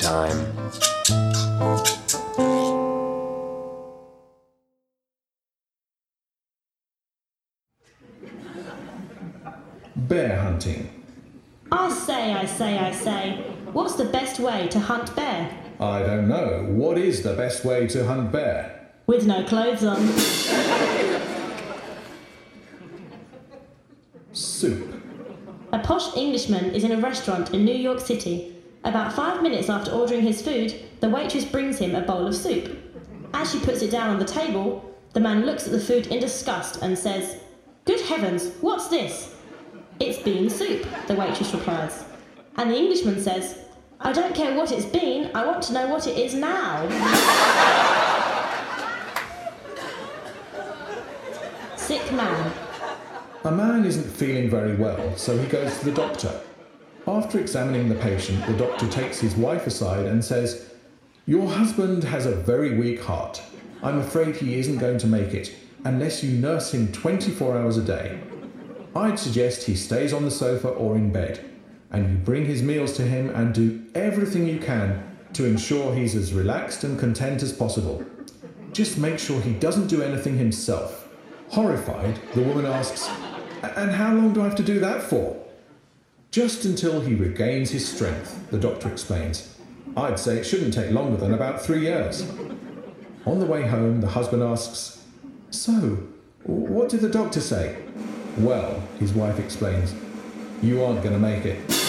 time. Bear hunting. I say, I say, I say, what's the best way to hunt bear? I don't know. What is the best way to hunt bear? With no clothes on. Soup. A posh Englishman is in a restaurant in New York City. About five minutes after ordering his food, the waitress brings him a bowl of soup. As she puts it down on the table, the man looks at the food in disgust and says, Good heavens, what's this? It's bean soup, the waitress replies. And the Englishman says, I don't care what it's been, I want to know what it is now. Sick man. A man isn't feeling very well, so he goes to the doctor. After examining the patient, the doctor takes his wife aside and says, Your husband has a very weak heart. I'm afraid he isn't going to make it unless you nurse him 24 hours a day. I'd suggest he stays on the sofa or in bed, and you bring his meals to him and do everything you can to ensure he's as relaxed and content as possible. Just make sure he doesn't do anything himself. Horrified, the woman asks, And how long do I have to do that for? Just until he regains his strength, the doctor explains. I'd say it shouldn't take longer than about three years. On the way home, the husband asks, So, what did the doctor say? Well, his wife explains, you aren't going to make it.